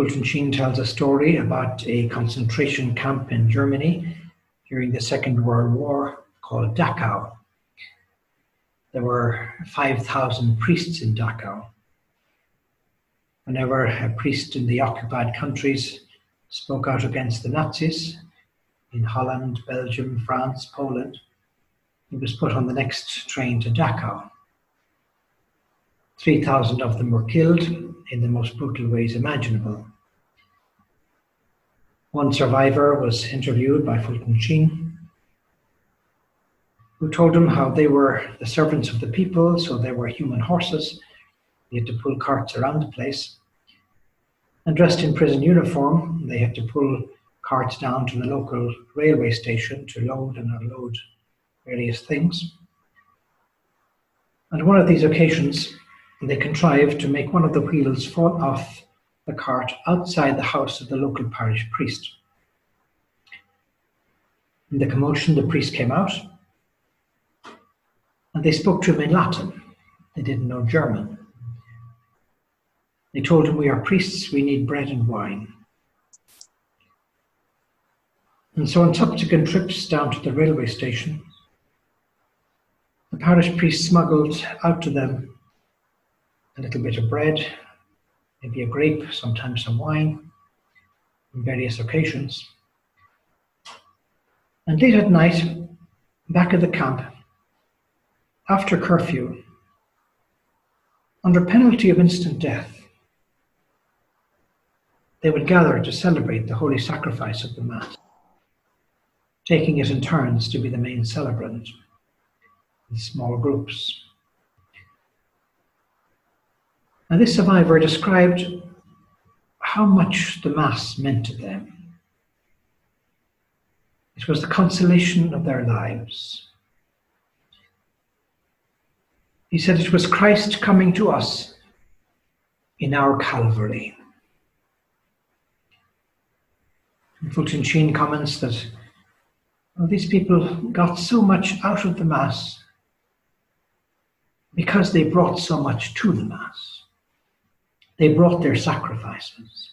Fulton Sheen tells a story about a concentration camp in Germany during the Second World War called Dachau. There were 5,000 priests in Dachau. Whenever a priest in the occupied countries spoke out against the Nazis in Holland, Belgium, France, Poland, he was put on the next train to Dachau. 3,000 of them were killed in the most brutal ways imaginable. One survivor was interviewed by Fulton Sheen, who told him how they were the servants of the people, so they were human horses. They had to pull carts around the place. And dressed in prison uniform, they had to pull carts down to the local railway station to load and unload various things. On one of these occasions, they contrived to make one of the wheels fall off the cart outside the house of the local parish priest. In the commotion, the priest came out and they spoke to him in Latin. They didn't know German. They told him, We are priests, we need bread and wine. And so, on subsequent trips down to the railway station, the parish priest smuggled out to them a little bit of bread, maybe a grape, sometimes some wine, on various occasions. And late at night, back at the camp, after curfew, under penalty of instant death, they would gather to celebrate the holy sacrifice of the Mass, taking it in turns to be the main celebrant in small groups. And this survivor described how much the Mass meant to them. It was the consolation of their lives. He said it was Christ coming to us in our Calvary. And Fulton Sheen comments that well, these people got so much out of the Mass because they brought so much to the Mass. They brought their sacrifices.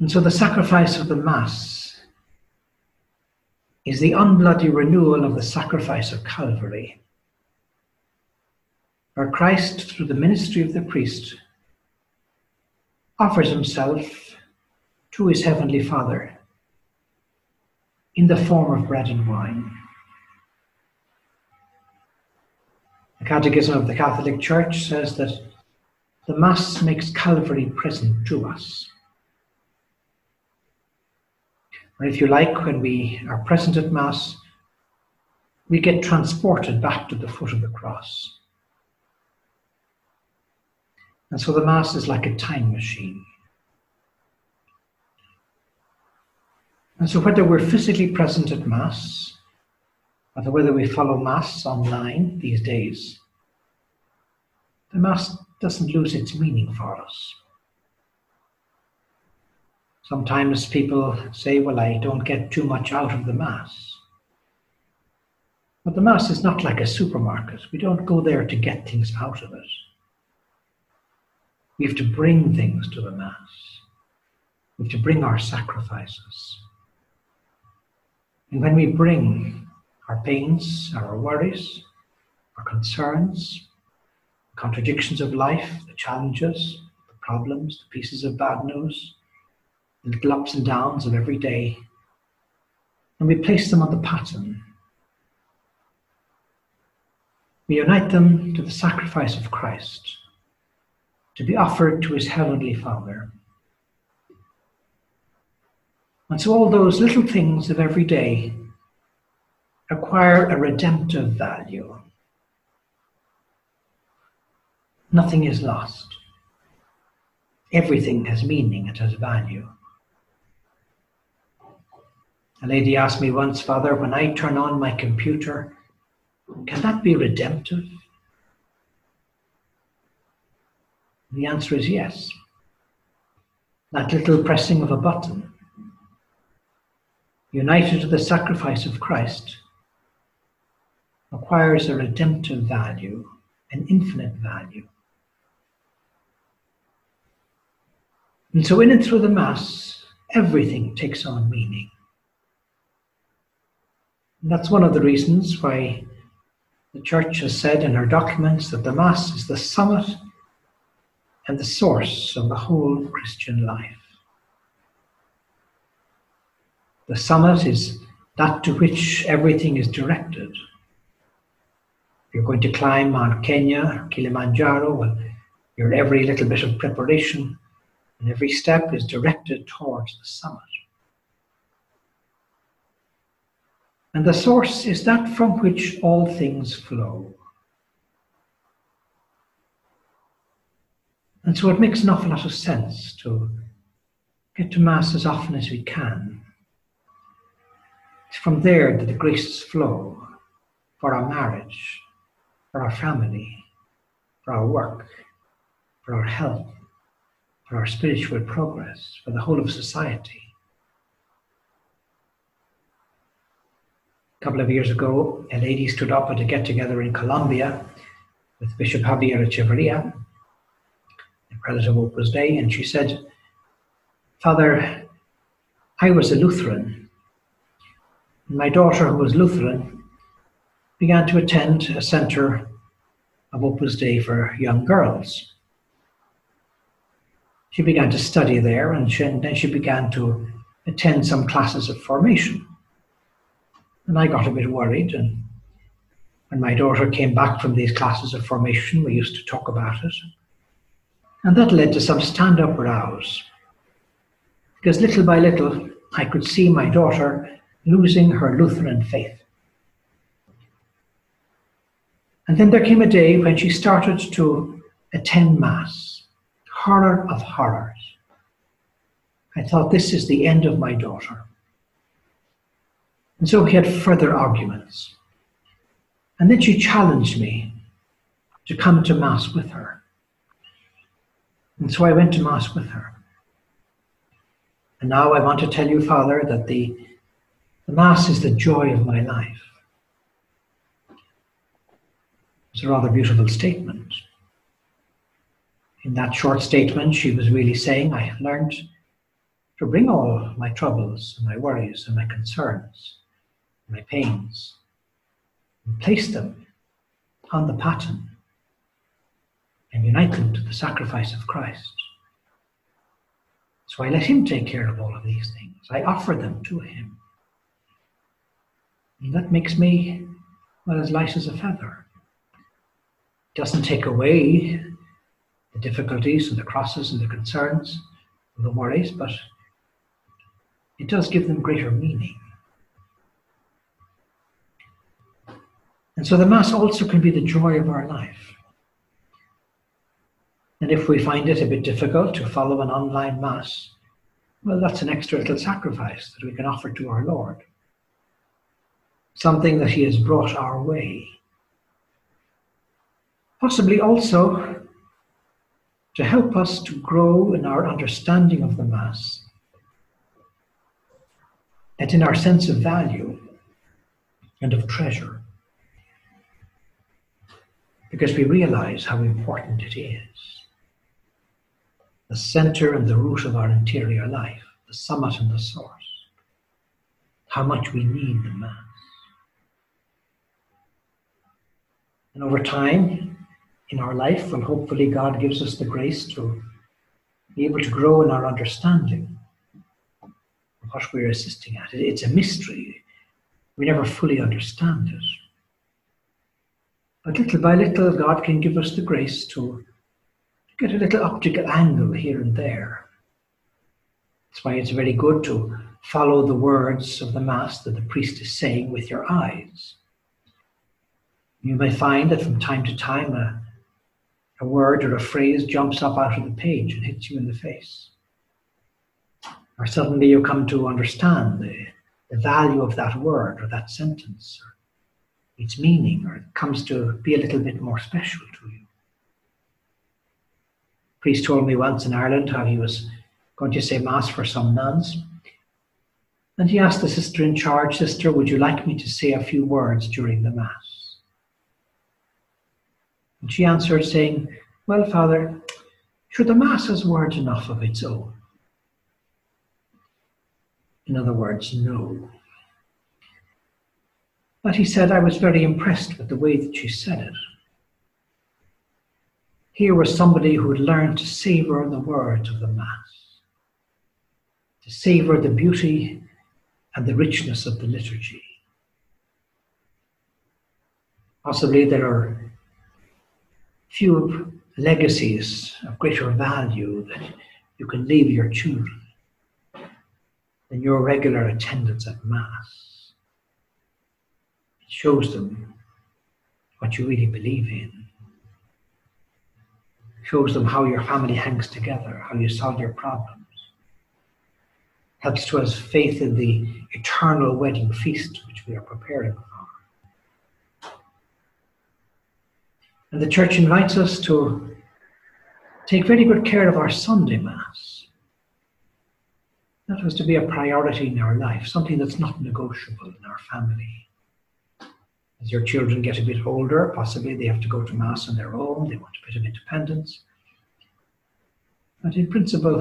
And so the sacrifice of the Mass is the unbloody renewal of the sacrifice of Calvary, where Christ, through the ministry of the priest, offers himself to his heavenly Father in the form of bread and wine. The Catechism of the Catholic Church says that the Mass makes Calvary present to us. Or if you like, when we are present at Mass, we get transported back to the foot of the cross. And so the Mass is like a time machine. And so, whether we're physically present at Mass, whether we follow Mass online these days, the Mass doesn't lose its meaning for us. Sometimes people say, Well, I don't get too much out of the Mass. But the Mass is not like a supermarket. We don't go there to get things out of it. We have to bring things to the Mass. We have to bring our sacrifices. And when we bring our pains, our worries, our concerns, the contradictions of life, the challenges, the problems, the pieces of bad news, the little ups and downs of every day, and we place them on the paten. We unite them to the sacrifice of Christ, to be offered to his heavenly Father. And so all those little things of every day acquire a redemptive value. nothing is lost. Everything has meaning, it has value. A lady asked me once, Father, when I turn on my computer, can that be redemptive? The answer is yes. That little pressing of a button, united to the sacrifice of Christ, acquires a redemptive value, an infinite value. And so, in and through the Mass, everything takes on meaning. And that's one of the reasons why the Church has said in her documents that the Mass is the summit and the source of the whole Christian life. The summit is that to which everything is directed. You're going to climb Mount Kenya, Kilimanjaro, well, your every little bit of preparation and every step is directed towards the summit. And the source is that from which all things flow. And so it makes an awful lot of sense to get to Mass as often as we can. It's from there that the graces flow for our marriage, for our family, for our work, for our health, for our spiritual progress, for the whole of society. A couple of years ago, a lady stood up at a get together in Colombia with Bishop Javier Echevarria, the president of Opus Dei, and she said, Father, I was a Lutheran. My daughter, who was Lutheran, began to attend a center of Opus Dei for young girls she began to study there and, she, and then she began to attend some classes of formation. And I got a bit worried. And when my daughter came back from these classes of formation, we used to talk about it. And that led to some stand up rows. Because little by little, I could see my daughter losing her Lutheran faith. And then there came a day when she started to attend Mass horror of horrors. I thought, this is the end of my daughter. And so we had further arguments. And then she challenged me to come to Mass with her. And so I went to Mass with her. And now I want to tell you, Father, that the, the Mass is the joy of my life. It's a rather beautiful statement in that short statement, she was really saying, I have learned to bring all my troubles and my worries and my concerns, and my pains, and place them on the paten and unite them to the sacrifice of Christ. So I let Him take care of all of these things. I offer them to Him. And that makes me, well, as light as a feather. Doesn't take away the difficulties and the crosses and the concerns and the worries, but it does give them greater meaning. And so the Mass also can be the joy of our life. And if we find it a bit difficult to follow an online Mass, well, that's an extra little sacrifice that we can offer to our Lord. Something that He has brought our way. Possibly also to help us to grow in our understanding of the Mass and in our sense of value and of treasure. Because we realize how important it is. The center and the root of our interior life, the summit and the source. How much we need the Mass. And over time, in our life, and hopefully God gives us the grace to be able to grow in our understanding of what we're assisting at. It's a mystery. We never fully understand it. But little by little, God can give us the grace to get a little optical angle here and there. That's why it's very good to follow the words of the Mass that the priest is saying with your eyes. You may find that from time to time a, a word or a phrase jumps up out of the page and hits you in the face. Or suddenly you come to understand the, the value of that word or that sentence or its meaning, or it comes to be a little bit more special to you. A priest told me once in Ireland how he was going to say Mass for some nuns. And he asked the sister in charge, Sister, would you like me to say a few words during the Mass? And she answered, saying, Well, Father, sure, the Mass has words enough of its own. In other words, no. But he said, I was very impressed with the way that she said it. Here was somebody who had learned to savor the words of the Mass, to savor the beauty and the richness of the liturgy. Possibly there are few legacies of greater value that you can leave your children than your regular attendance at Mass. It shows them what you really believe in. Shows them how your family hangs together, how you solve your problems. Helps to us faith in the eternal wedding feast which we are preparing for. And the church invites us to take very good care of our Sunday Mass. That was to be a priority in our life, something that's not negotiable in our family. As your children get a bit older, possibly they have to go to Mass on their own, they want a bit of independence. But in principle,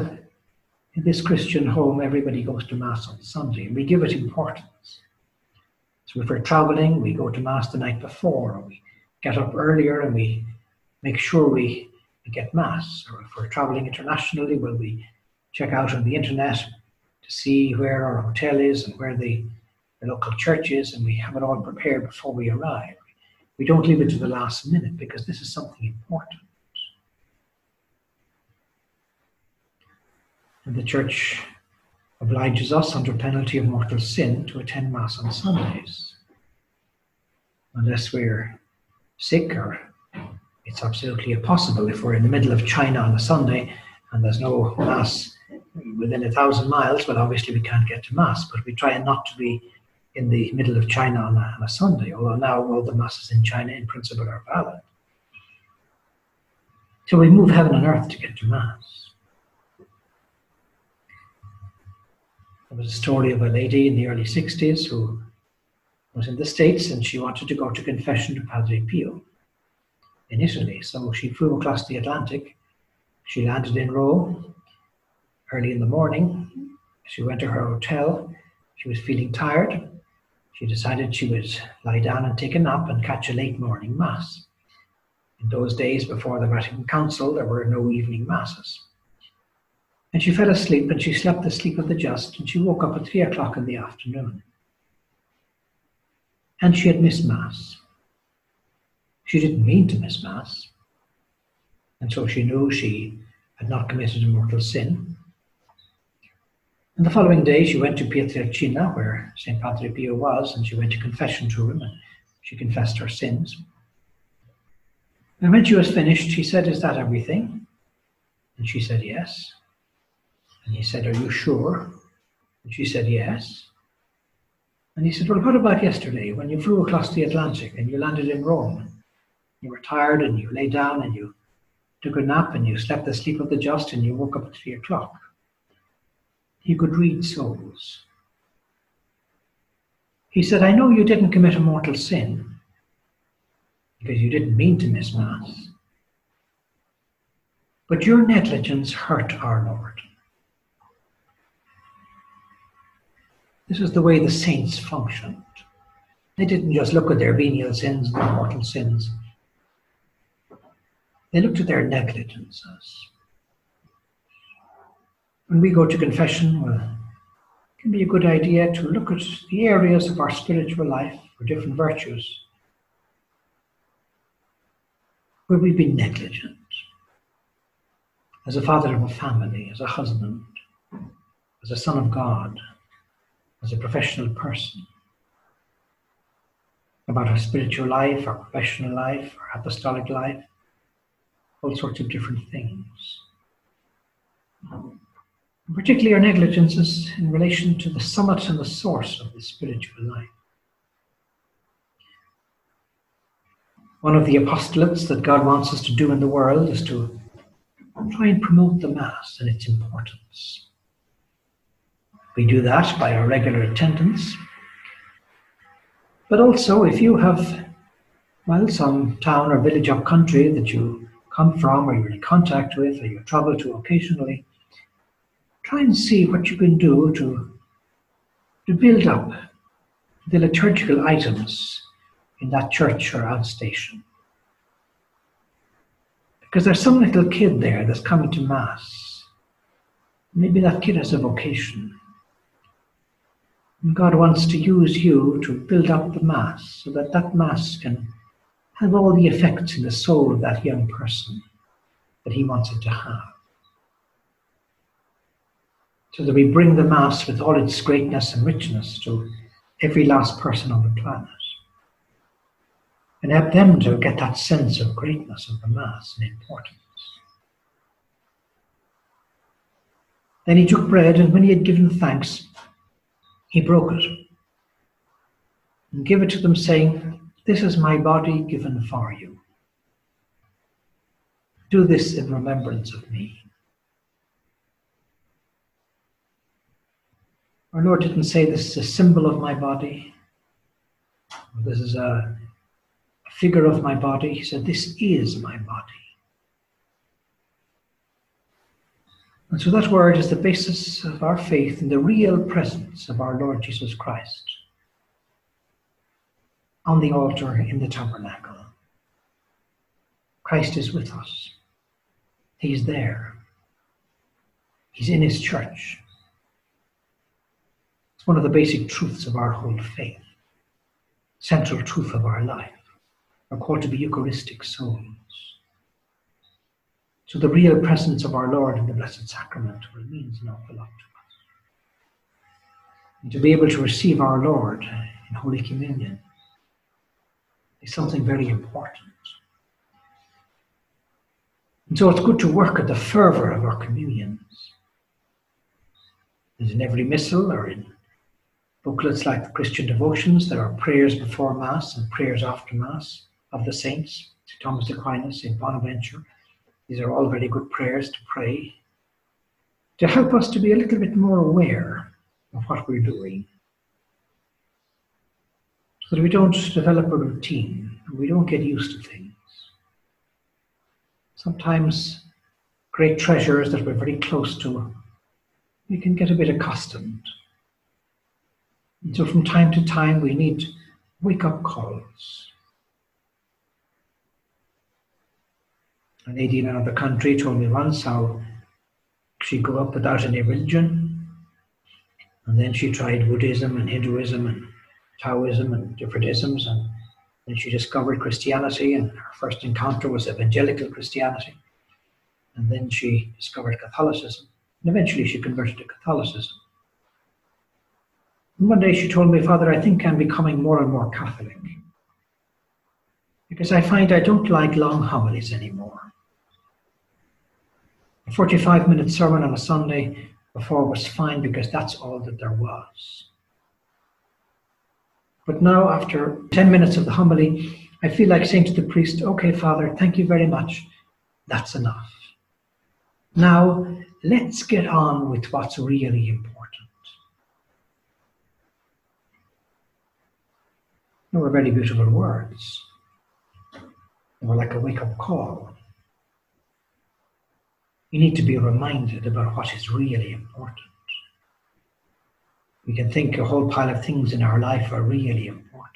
in this Christian home, everybody goes to Mass on Sunday, and we give it importance. So if we're traveling, we go to Mass the night before, or we get up earlier and we make sure we, get Mass. Or if we're traveling internationally, will we check out on the internet to see where our hotel is and where the, the local church is, and we have it all prepared before we arrive. We don't leave it to the last minute because this is something important. And the church obliges us under penalty of mortal sin to attend Mass on Sundays. Unless we're sick or it's absolutely impossible if we're in the middle of China on a Sunday and there's no mass within a thousand miles. Well, obviously we can't get to mass, but we try not to be in the middle of China on a, on a Sunday. Although now all the masses in China, in principle, are valid. So we move heaven and earth to get to mass. There was a story of a lady in the early 60s who was in the States and she wanted to go to confession to Padre Pio in Italy. So she flew across the Atlantic. She landed in Rome early in the morning. She went to her hotel. She was feeling tired. She decided she would lie down and take a nap and catch a late morning mass. In those days before the Vatican Council, there were no evening masses. And she fell asleep and she slept the sleep of the just and she woke up at three o'clock in the afternoon and she had missed Mass. She didn't mean to miss Mass, and so she knew she had not committed a mortal sin. And the following day, she went to Pietrelcina, where St. Padre Pio was, and she went to confession to him, and she confessed her sins. And when she was finished, he said, Is that everything? And she said, Yes. And he said, Are you sure? And she said, Yes. And he said, Well, what about yesterday when you flew across the Atlantic and you landed in Rome? You were tired and you lay down and you took a nap and you slept the sleep of the just and you woke up at three o'clock. He could read souls. He said, I know you didn't commit a mortal sin because you didn't mean to miss Mass. But your negligence hurt our Lord. This was the way the saints functioned. They didn't just look at their venial sins and mortal sins. They looked at their negligences. When we go to confession, well, it can be a good idea to look at the areas of our spiritual life or different virtues where we've been negligent. As a father of a family, as a husband, as a son of God, as a professional person, about our spiritual life, our professional life, our apostolic life. all sorts of different things. Um, particularly our negligences in relation to the summit and the source of the spiritual life. One of the apostolates that God wants us to do in the world is to try and promote the Mass and its importance. We do that by our regular attendance. But also, if you have, well, some town or village or country that you come from or you're in contact with or you travel to occasionally, try and see what you can do to, to build up the liturgical items in that church or outstation. Because there's some little kid there that's coming to Mass. Maybe that kid has a vocation. God wants to use you to build up the Mass so that that Mass can have all the effects in the soul of that young person that He wants it to have. So that we bring the Mass with all its greatness and richness to every last person on the planet and help them to get that sense of greatness of the Mass and importance. Then he took bread, and when he had given thanks, he broke it and gave it to them, saying, This is my body given for you. Do this in remembrance of me. Our Lord didn't say this is a symbol of my body. This is a figure of my body. He said, This is my body. And so that word is the basis of our faith in the real presence of our Lord Jesus Christ on the altar in the tabernacle. Christ is with us. He's there. He's in his church. It's one of the basic truths of our whole faith, central truth of our life are called to be Eucharistic souls. So the real presence of our Lord in the Blessed Sacrament means an awful lot to us. And to be able to receive our Lord in Holy Communion is something very important. And so it's good to work at the fervour of our communions. And in every missal or in booklets like the Christian devotions, there are prayers before Mass and prayers after Mass of the saints, St. Thomas Aquinas, St. Bonaventure. These are all very good prayers to pray to help us to be a little bit more aware of what we're doing. So that we don't develop a routine, we don't get used to things. Sometimes great treasures that we're very close to, we can get a bit accustomed. And so from time to time, we need wake up calls. A lady in another country told me once how she grew up without any religion. And then she tried Buddhism and Hinduism and Taoism and different isms. And then she discovered Christianity, and her first encounter was evangelical Christianity. And then she discovered Catholicism. And eventually she converted to Catholicism. And one day she told me, Father, I think I'm becoming more and more Catholic. Because I find I don't like long homilies anymore. A 45 minute sermon on a Sunday before was fine because that's all that there was. But now, after 10 minutes of the homily, I feel like saying to the priest, Okay, Father, thank you very much. That's enough. Now, let's get on with what's really important. They were very beautiful words. They were like a wake up call. We need to be reminded about what is really important. We can think a whole pile of things in our life are really important.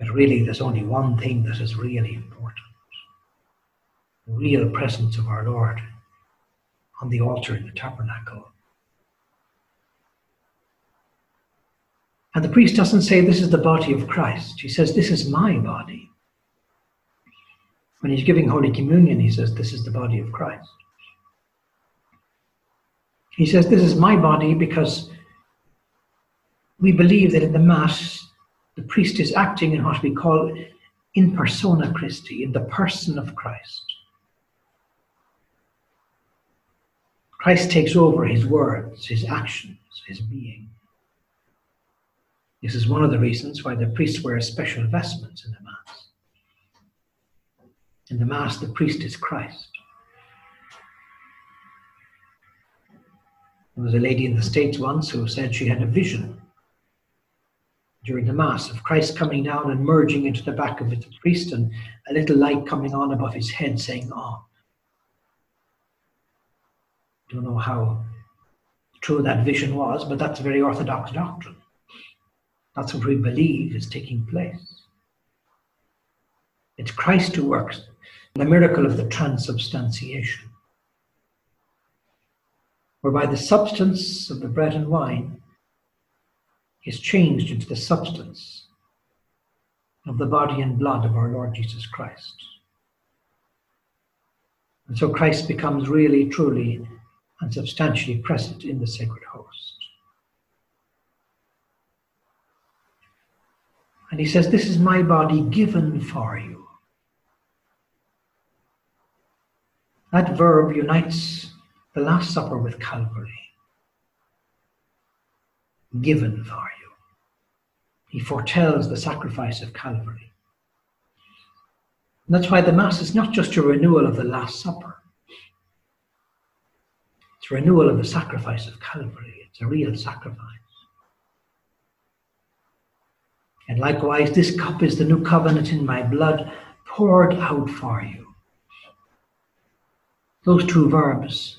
But really, there's only one thing that is really important the real presence of our Lord on the altar in the tabernacle. And the priest doesn't say, This is the body of Christ. He says, This is my body. When he's giving Holy Communion, he says, This is the body of Christ. He says, This is my body because we believe that in the Mass, the priest is acting in what we call in persona Christi, in the person of Christ. Christ takes over his words, his actions, his being. This is one of the reasons why the priest wears special vestments in the Mass. In the Mass, the priest is Christ. There was a lady in the States once who said she had a vision during the Mass of Christ coming down and merging into the back of the priest and a little light coming on above his head saying, Oh. Don't know how true that vision was, but that's very orthodox doctrine. That's what we believe is taking place. It's Christ who works, the miracle of the transubstantiation, whereby the substance of the bread and wine is changed into the substance of the body and blood of our Lord Jesus Christ. And so Christ becomes really, truly, and substantially present in the sacred host. And he says, This is my body given for you. That verb unites the Last Supper with Calvary given for you. He foretells the sacrifice of Calvary. And that's why the Mass is not just a renewal of the Last Supper, it's a renewal of the sacrifice of Calvary. It's a real sacrifice. And likewise, this cup is the new covenant in my blood poured out for you. Those two verbs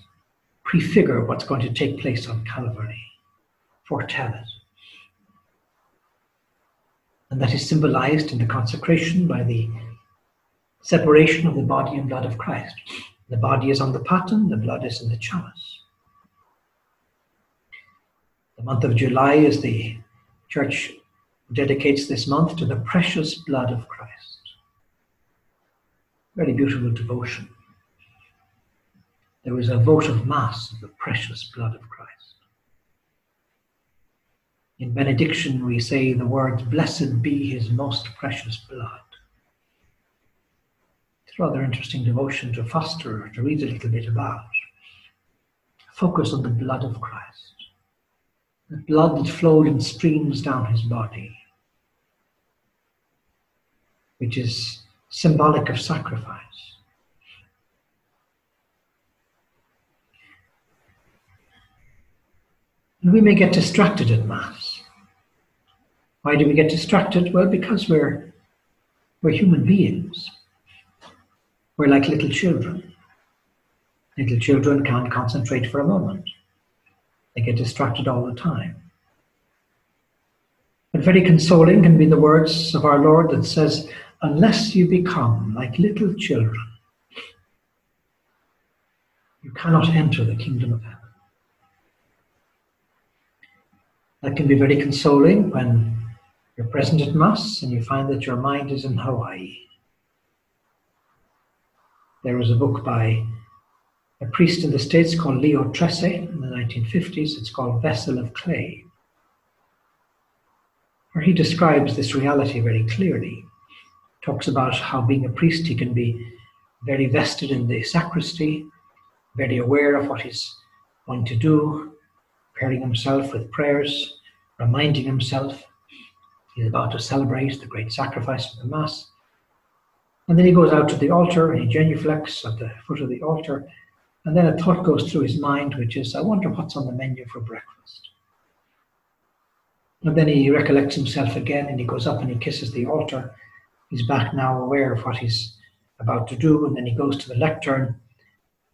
prefigure what's going to take place on Calvary foretell it. And that is symbolized in the consecration by the separation of the body and blood of Christ. The body is on the paten, the blood is in the chalice. The month of July is the church dedicates this month to the precious blood of Christ. Very beautiful devotion. There is a votive Mass of the precious blood of Christ. In benediction, we say the words, Blessed be his most precious blood. It's rather interesting devotion to foster, to read a little bit about. Focus on the blood of Christ, the blood that flowed in streams down his body, which is symbolic of sacrifice. And we may get distracted at Mass. Why do we get distracted? Well, because we're, we're human beings. We're like little children. Little children can't concentrate for a moment. They get distracted all the time. But very consoling can be the words of our Lord that says, Unless you become like little children, you cannot enter the kingdom of heaven. That can be very consoling when you're present at Mass and you find that your mind is in Hawaii. There was a book by a priest in the States called Leo Trese in the 1950s. It's called Vessel of Clay, where he describes this reality very clearly. Talks about how being a priest, he can be very vested in the sacristy, very aware of what he's going to do, preparing himself with prayers, reminding himself He's about to celebrate the great sacrifice of the Mass. And then he goes out to the altar and he genuflects at the foot of the altar. And then a thought goes through his mind, which is, I wonder what's on the menu for breakfast. And then he recollects himself again and he goes up and he kisses the altar. He's back now aware of what he's about to do. And then he goes to the lectern,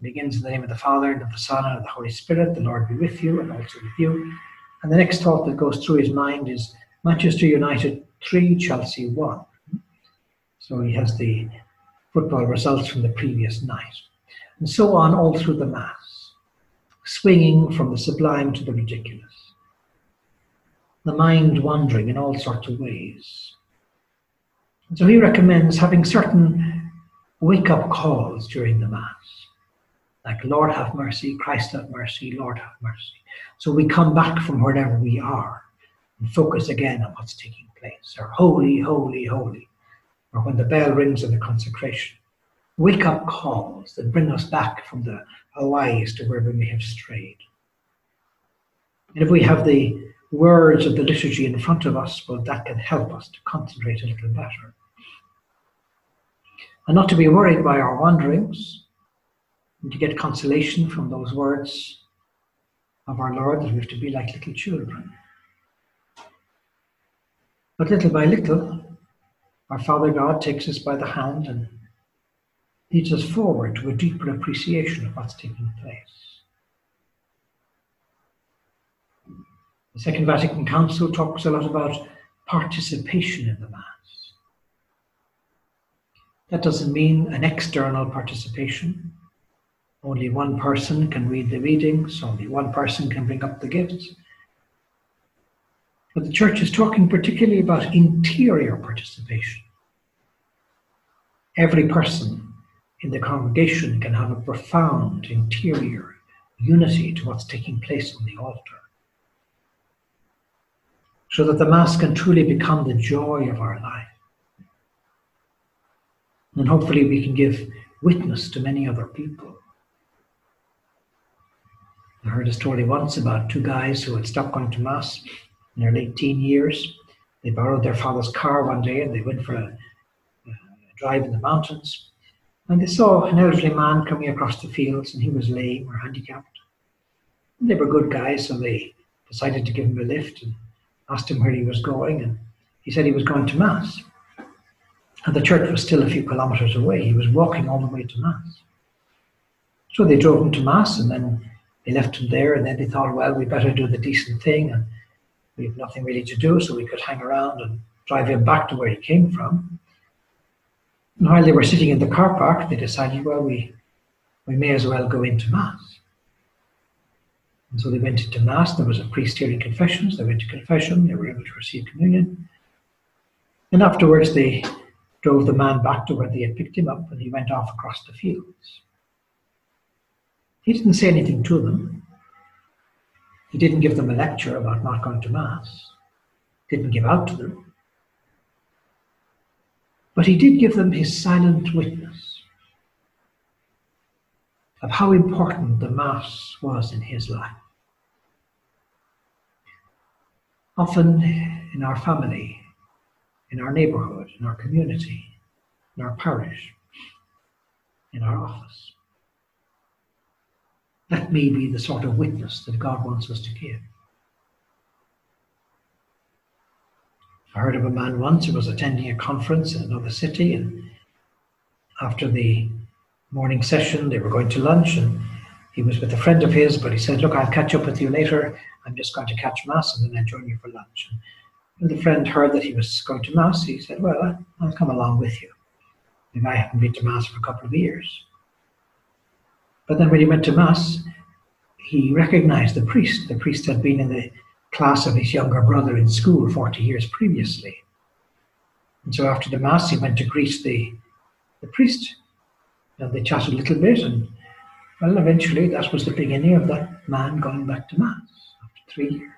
begins in the name of the Father and of the Son and of the Holy Spirit. The Lord be with you and also with you. And the next thought that goes through his mind is, Manchester United 3, Chelsea 1. So he has the football results from the previous night. And so on all through the Mass, swinging from the sublime to the ridiculous. The mind wandering in all sorts of ways. So he recommends having certain wake up calls during the Mass, like Lord have mercy, Christ have mercy, Lord have mercy. So we come back from wherever we are and focus again on what's taking place, or holy, holy, holy. or when the bell rings in the consecration. Wake up calls that bring us back from the Hawaii's to where we may have strayed. And if we have the words of the liturgy in front of us, well, that can help us to concentrate a little better. And not to be worried by our wanderings, and to get consolation from those words of our Lord that we have to be like little children. But little by little, our Father God takes us by the hand and leads us forward to a deeper appreciation of what's taking place. The Second Vatican Council talks a lot about participation in the Mass. That doesn't mean an external participation. Only one person can read the readings, only one person can bring up the gifts. But the church is talking particularly about interior participation. Every person in the congregation can have a profound interior unity to what's taking place on the altar so that the Mass can truly become the joy of our life. And hopefully we can give witness to many other people. I heard a story once about two guys who had stopped going to Mass in their late teen years. They borrowed their father's car one day and they went for a, a drive in the mountains. And they saw an elderly man coming across the fields and he was lame or handicapped. And they were good guys, so they decided to give him a lift and asked him where he was going, and he said he was going to Mass. And the church was still a few kilometers away. He was walking all the way to Mass. So they drove him to Mass, and then they left him there, and then they thought, well, we better do the decent thing, and we have nothing really to do, so we could hang around and drive him back to where he came from. And while they were sitting in the car park, they decided, well, we, we may as well go into Mass. And so they went into Mass. There was a priest hearing confessions. They went to confession. They were able to receive communion. And afterwards, they drove the man back to where they had picked him up and he went off across the fields. He didn't say anything to them. He didn't give them a lecture about not going to Mass, didn't give out to them. But he did give them his silent witness of how important the Mass was in his life. Often in our family, in our neighborhood, in our community, in our parish, in our office. That may be the sort of witness that God wants us to give. I heard of a man once who was attending a conference in another city, and after the morning session, they were going to lunch, and he was with a friend of his, but he said, Look, I'll catch up with you later. I'm just going to catch Mass and then I'll join you for lunch. And when the friend heard that he was going to Mass, he said, Well, I'll come along with you. The guy hadn't been to Mass for a couple of years. But then when he went to Mass, he recognized the priest. The priest had been in the class of his younger brother in school 40 years previously. And so after the Mass, he went to greet the, the priest. And they chatted a little bit, and well, eventually that was the beginning of that man going back to Mass after three years.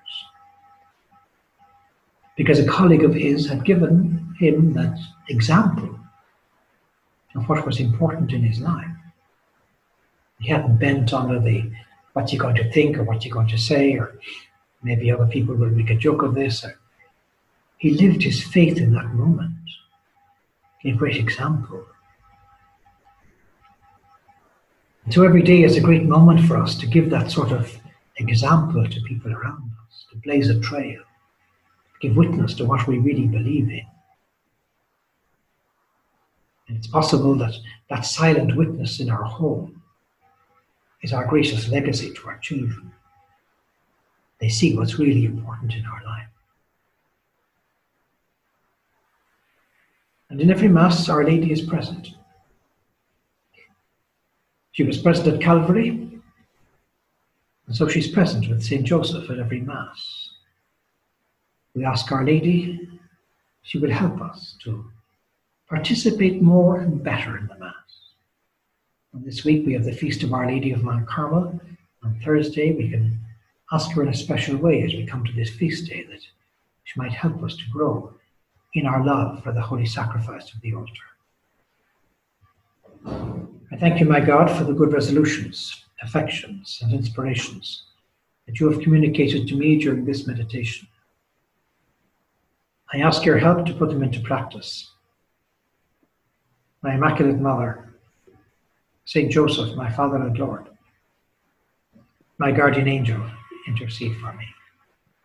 Because a colleague of his had given him that example of what was important in his life. He hadn't bent under the what you're going to think or what you're going to say, or maybe other people will make a joke of this. Or, he lived his faith in that moment. A great example. So every day is a great moment for us to give that sort of example to people around us, to blaze a trail, give witness to what we really believe in. And it's possible that that silent witness in our home is our greatest legacy to our children. They see what's really important in our life. And in every Mass, Our Lady is present. She was present at Calvary, and so she's present with St. Joseph at every Mass. We ask Our Lady, she will help us to participate more and better in the Mass. And this week we have the Feast of Our Lady of Mount Carmel. On Thursday, we can ask her in a special way as we come to this feast day that she might help us to grow in our love for the holy sacrifice of the altar. I thank you, my God, for the good resolutions, affections, and inspirations that you have communicated to me during this meditation. I ask your help to put them into practice. My Immaculate Mother, Saint Joseph, my Father and Lord, my guardian angel, intercede for me.